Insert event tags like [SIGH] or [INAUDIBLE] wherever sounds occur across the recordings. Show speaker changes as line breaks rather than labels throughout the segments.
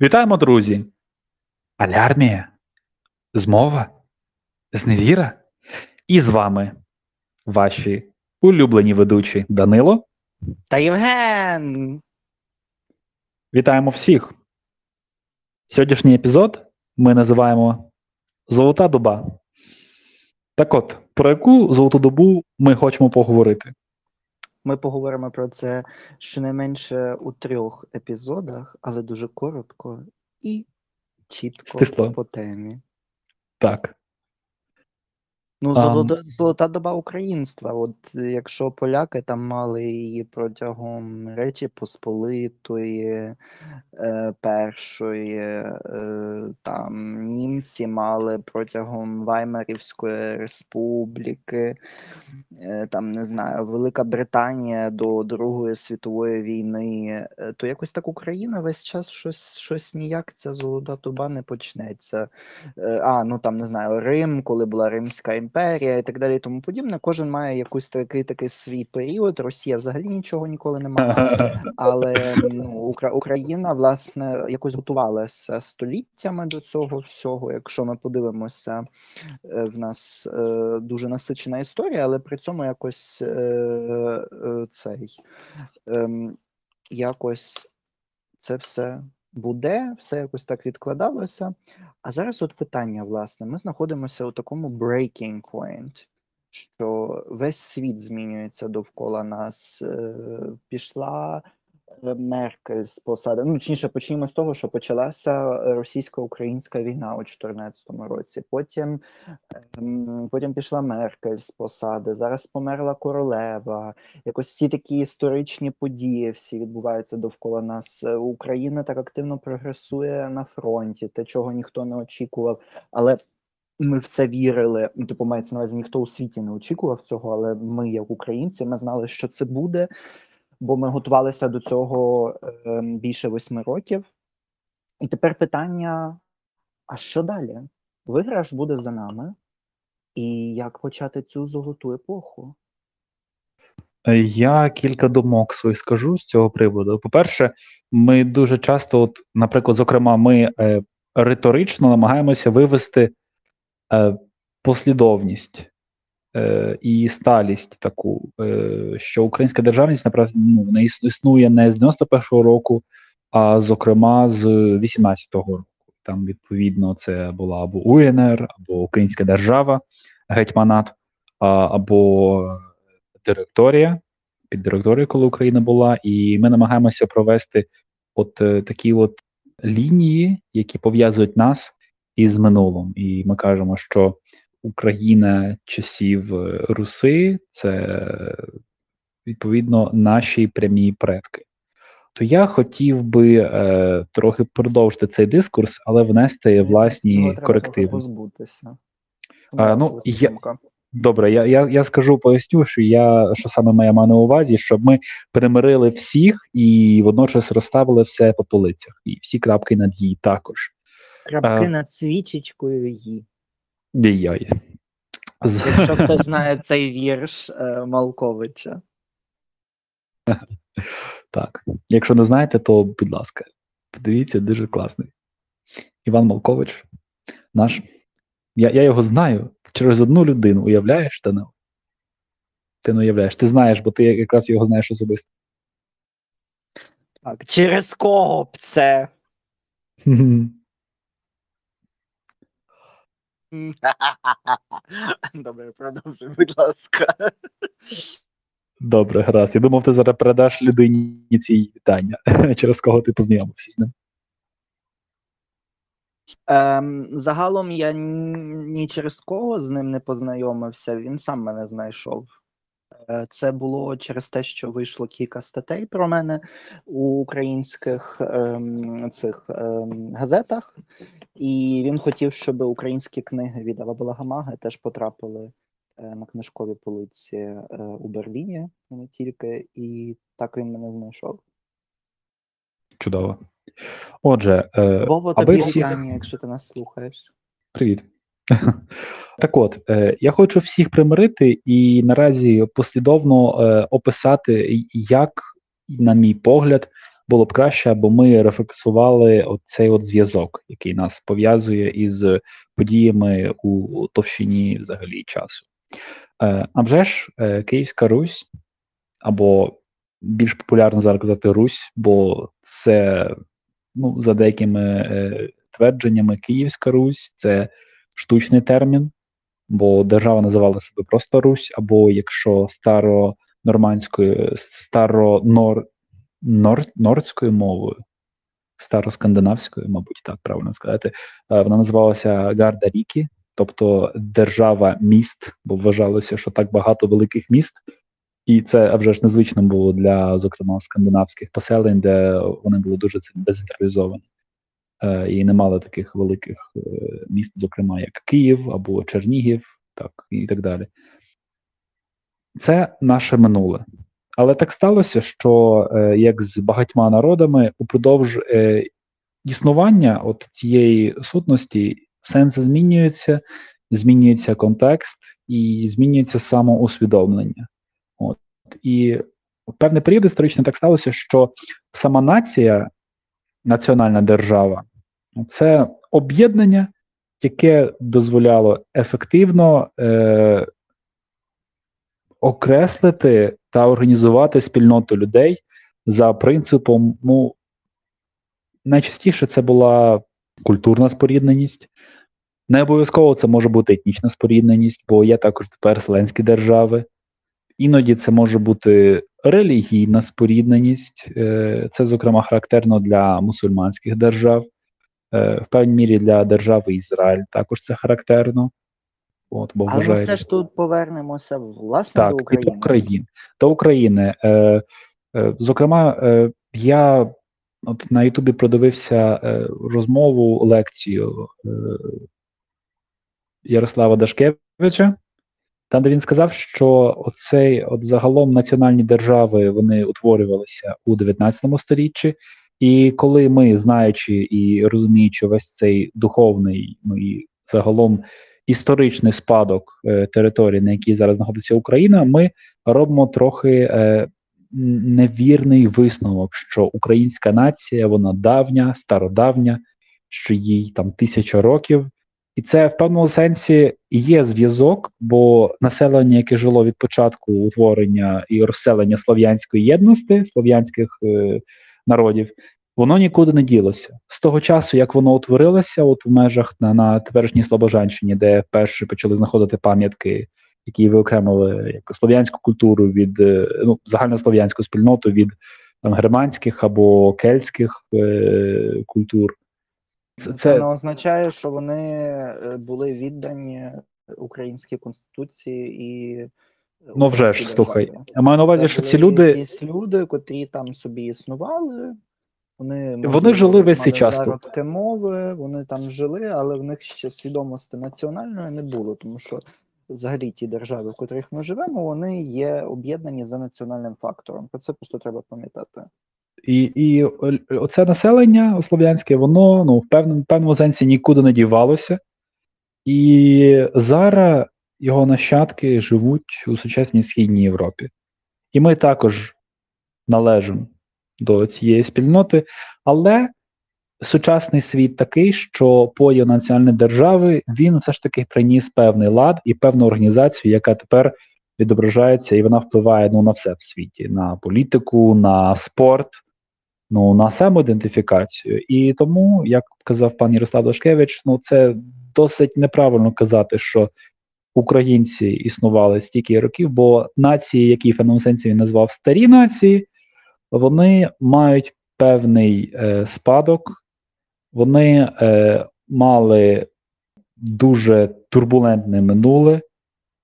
Вітаємо, друзі! Алярмія, змова, зневіра. І з вами ваші улюблені ведучі Данило.
Та Євген!
Вітаємо всіх! Сьогоднішній епізод ми називаємо Золота доба. Так от, про яку золоту добу ми хочемо поговорити?
Ми поговоримо про це щонайменше у трьох епізодах, але дуже коротко і чітко
Стисло.
по темі.
Так.
Ну, золота, золота доба українства. От якщо поляки там мали її протягом Речі Посполитої, е, першої, е, там німці мали протягом Ваймарівської республіки, е, там не знаю, Велика Британія до Другої світової війни, е, то якось так Україна весь час щось, щось ніяк ця золота доба не почнеться. Е, А, ну там не знаю, Рим, коли була Римська імперія і так далі, і тому подібне. Кожен має якийсь такий такий свій період. Росія взагалі нічого ніколи не мала. [LAUGHS] Але ну, Україна, власне, якось готувалася століттями до цього всього. Якщо ми подивимося, е, в нас е, дуже насичена історія, але при цьому якось е, цей ем, якось це все буде, все якось так відкладалося. А зараз от питання, власне, ми знаходимося у такому breaking point, що весь світ змінюється довкола нас. Е, Пішла Меркель з посади. Ну, точніше, почнімо з того, що почалася російсько-українська війна у 2014 році. Потім, ем, потім пішла Меркель з посади. Зараз померла королева. Якось всі такі історичні події всі відбуваються довкола нас. Е, Україна так активно прогресує на фронті, те, чого ніхто не очікував. Але ми в це вірили. Типу, мається на увазі, ніхто у світі не очікував цього, але ми, як українці, ми знали, що це буде, бо ми готувалися до цього е, більше восьми років. І тепер питання: а що далі? Виграш буде за нами, і як почати цю золоту епоху?
Е, Я кілька думок своїх скажу з цього приводу. По-перше, ми дуже часто, от, наприклад, зокрема, ми е, риторично намагаємося вивести е, послідовність і сталість таку, е, що українська державність направ- ну, не існує не з 91-го року, а зокрема з 18-го року. Там, відповідно, це була або УНР, або Українська держава, гетьманат, або директорія, під директорією, коли Україна була, і ми намагаємося провести от е, такі от лінії, які пов'язують нас із минулим. І ми кажемо, що Україна часів е, Руси це е, відповідно наші прямі предки. То я хотів би е, трохи продовжити цей дискурс, але внести
здається, цього
власні
треба
корективи.
позбутися.
А, ну, я- Добре, я, я, я скажу, поясню, що я що саме моя маю на увазі, щоб ми примирили всіх і водночас розставили все по полицях, і всі крапки над її також.
Крапки
а-
над свічечкою її.
Яй-яй.
Якщо хтось [LAUGHS] знає цей вірш е, Малковича.
Так. Якщо не знаєте, то будь ласка, подивіться, дуже класний. Іван Малкович, наш. Я, я його знаю через одну людину, уявляєш, Данил? Ти не уявляєш, ти знаєш, бо ти якраз його знаєш особисто.
Так, через кого б це? [LAUGHS] [LAUGHS] Добре, продовжуй, будь ласка.
Добре, гаразд. Я думав, ти зараз передаш людині ці вітання, [LAUGHS] через кого ти познайомився з ним.
Ем, загалом я ні через кого з ним не познайомився, він сам мене знайшов. Е, Це було через те, що вийшло кілька статей про мене у українських ем, цих ем, газетах, і він хотів, щоб українські книги від Абалагамаги теж потрапили е, на книжкові полиці е, у Берліні, не тільки, і так він мене знайшов.
Чудово. Отже, е,
Вова, тобі
всіх...
вітання, якщо ти нас слухаєш.
Привіт. [LAUGHS] Так от, е, я хочу всіх примирити і наразі послідовно е, описати, як, на мій погляд, було б краще, аби ми рефлексували оцей от зв'язок, який нас пов'язує із подіями у товщині взагалі часу. Е, а вже ж Київська Русь, або більш популярно зараз казати Русь, бо це ну, за деякими твердженнями Київська Русь це штучний термін, бо держава називала себе просто Русь, або якщо старонормандською, старонор, нор, нордською мовою, староскандинавською, мабуть, так правильно сказати, е, вона називалася Гарда Рікі, тобто держава міст, бо вважалося, що так багато великих міст. І це вже ж незвично було для, зокрема, скандинавських поселень, де вони були дуже децентралізовані і не мали таких великих е, міст, зокрема, як Київ або Чернігів, так і так далі. Це наше минуле. Але так сталося, що е, як з багатьма народами, упродовж е, існування от цієї сутності сенси змінюються, змінюється контекст і змінюється самоусвідомлення. От і в певний період історично так сталося, що сама нація, національна держава, це об'єднання, яке дозволяло ефективно е, окреслити та організувати спільноту людей за принципом, ну, найчастіше це була культурна спорідненість. Не обов'язково це може бути етнічна спорідненість, бо є також переселенські держави. Іноді це може бути релігійна спорідненість, е, це, зокрема, характерно для мусульманських держав, е, в певній мірі для держави Ізраїль також це характерно. От, бо
Але ми все ж тут повернемося власне
так,
до України.
До України. До України. Е, е, Зокрема, е, я от на Ютубі продивився е, розмову, лекцію е, Ярослава Дашкевича, там, де він сказав, що оцей от загалом національні держави вони утворювалися у 19 сторіччі, і коли ми, знаючи і розуміючи весь цей духовний, ну і загалом історичний спадок е, території, на якій зараз знаходиться Україна, ми робимо трохи е, невірний висновок, що українська нація вона давня, стародавня, що їй там тисяча років. І це в певному сенсі є зв'язок, бо населення, яке жило від початку утворення і розселення слов'янської єдності, слов'янських е, народів, воно нікуди не ділося. З того часу, як воно утворилося, от в межах на на теперішній Слобожанщині, де перші почали знаходити пам'ятки, які виокремили як слов'янську культуру від е, ну, загальнослов'янську спільноту від там, германських або кельтських е, культур.
Це, це не означає, що вони е, були віддані українській конституції і
ну вже ж слухай. Я маю на увазі, що ці люди
якісь люди, котрі там собі існували. Вони можливо,
вони жили весь цей час
тут. мови, вони там жили, але в них ще свідомості національної не було, тому що взагалі ті держави, в котрих ми живемо, вони є об'єднані за національним фактором. Про це просто треба пам'ятати.
І і оце населення слов'янське, воно ну, в певному певному сенсі нікуди не дівалося. І зараз його нащадки живуть у сучасній східній Європі. І ми також належимо до цієї спільноти, але сучасний світ такий, що поділ національної держави він все ж таки приніс певний лад і певну організацію, яка тепер відображається і вона впливає ну, на все в світі: на політику, на спорт, ну, на самоідентифікацію. І тому, як казав пан Ярослав Дашкевич, ну це досить неправильно казати, що українці існували стільки років, бо нації, які в певному сенсі він назвав старі нації, вони мають певний е, спадок, вони е, мали дуже турбулентне минуле,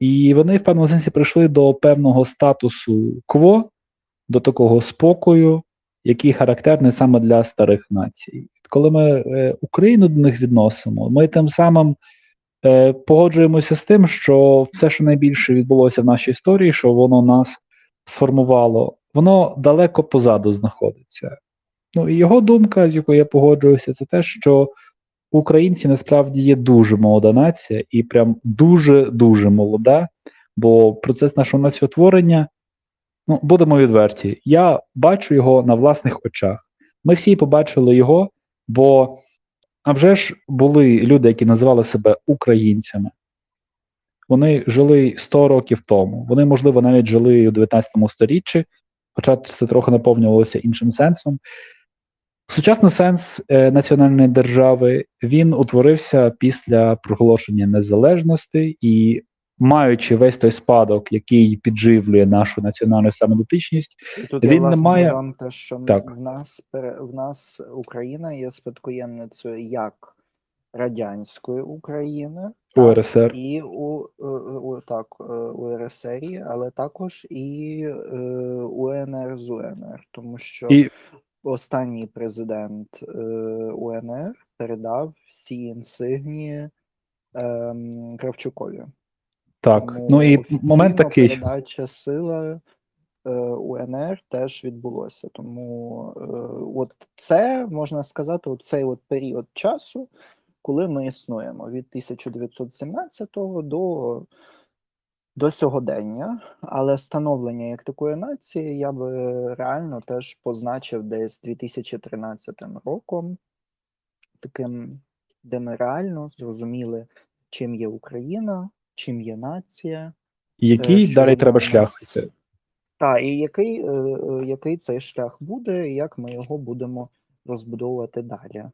і вони в певному сенсі прийшли до певного статусу кво, до такого спокою, який характерний саме для старих націй. Коли ми е, Україну до них відносимо, ми тим самим е, погоджуємося з тим, що все, що найбільше відбулося в нашій історії, що воно нас сформувало, воно далеко позаду знаходиться. Ну і його думка, з якою я погоджуюся, це те, що українці насправді є дуже молода нація, і прям дуже-дуже молода, бо процес нашого націотворення, ну, будемо відверті, я бачу його на власних очах. Ми всі побачили його, бо а вже ж були люди, які називали себе українцями. Вони жили 100 років тому. Вони, можливо, навіть жили у 19 сторіччі, хоча це трохи наповнювалося іншим сенсом. Сучасний сенс е, національної держави він утворився після проголошення незалежності і, маючи весь той спадок, який підживлює нашу національну самодотичність,
тут
Він не має-
те, що
Так.
в нас в нас Україна є спадкоємницею як радянської України,
УРСР
і у, е, у так е, УРСР, але також і е, УНР з УНР, тому що
і
останній президент УНР передав всі інсигнії ем, Кравчукові.
Так.
Тому
Ну і момент такий.
передача сили е, УНР теж відбулося. Тому е, от це можна сказати, от цей от період часу, коли ми існуємо від 1917 до, до сьогодення. Але становлення як такої нації я би реально теж позначив десь 2013 роком, таким, де ми реально зрозуміли, чим є Україна, чим є нація.
Який
Е,
далі треба шлях
Так, і який, е, е, який цей шлях буде, і як ми його будемо розбудовувати далі.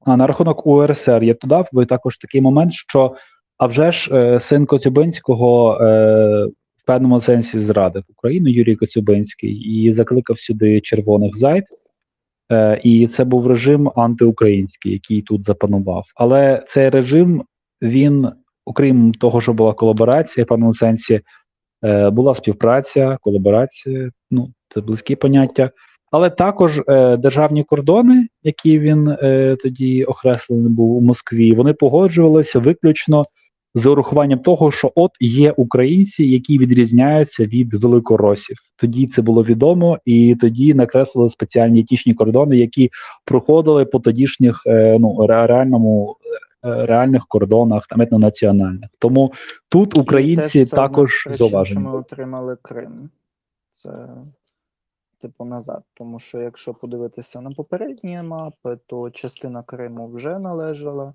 А на рахунок УРСР я додав би також такий момент, що а вже ж син Коцюбинського е, в певному сенсі зрадив Україну Юрій Коцюбинський і закликав сюди червоних зайд. Е, і це був режим антиукраїнський, який тут запанував. Але цей режим, він, окрім того, що була колаборація, в певному сенсі, е, була співпраця, колаборація, ну це близькі поняття. Але також е, державні кордони, які він е, тоді окреслений був у Москві, вони погоджувалися виключно з урахуванням того, що от є українці, які відрізняються від великоросів. Тоді це було відомо, і тоді накреслили спеціальні етічні кордони, які проходили по тодішніх е, ну реальному реальних кордонах, там етнонаціональних. Тому тут українці
це
також зауважені.
ми отримали Крим. Це типу назад. Тому що якщо подивитися на попередні мапи, то частина Криму вже належала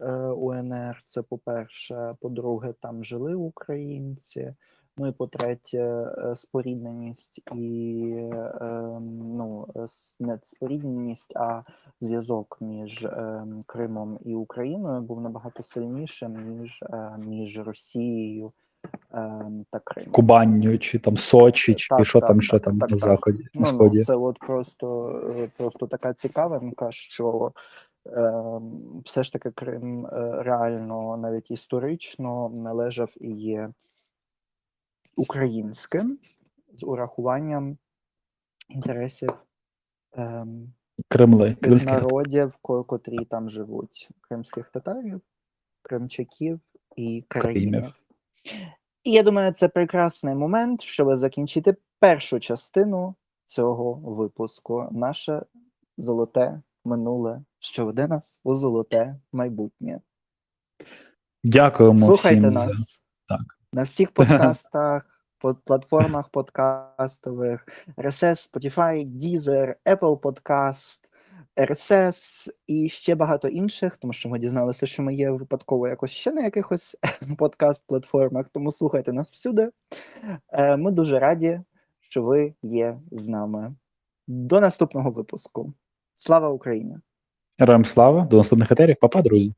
е, УНР. Це по-перше. По-друге, там жили українці. Ну і по-третє, е, спорідненість і е, ну, е, не спорідненість, а зв'язок між е, Кримом і Україною був набагато сильнішим, ніж між Росією е, та Кримом.
Кубанню, чи там Сочі, чи
Так,
що
так,
там
так,
ще там
так,
на
так.
заході, на
Ну,
сході.
ну, це от просто, просто така цікавинка, що все ж таки Крим реально, навіть історично, належав і є українським з урахуванням інтересів ем,
Кремли, кримських
народів, котрі там живуть: кримських татарів, кримчаків і караїмів. І я думаю, це прекрасний момент, щоб закінчити першу частину цього випуску. Наше золоте минуле, що веде нас у золоте майбутнє.
Дякуємо
Слухайте
всім. за-
нас
так.
На всіх подкастах, под платформах подкастових, RSS, Spotify, Deezer, Apple Podcast, RSS і ще багато інших, тому що ми дізналися, що ми є випадково якось ще на якихось [LAUGHS] подкаст-платформах, тому слухайте нас всюди. Е, Ми дуже раді, що ви є з нами. До наступного випуску. Слава Україні!
Героям слава, до наступних етерів, папа, друзі.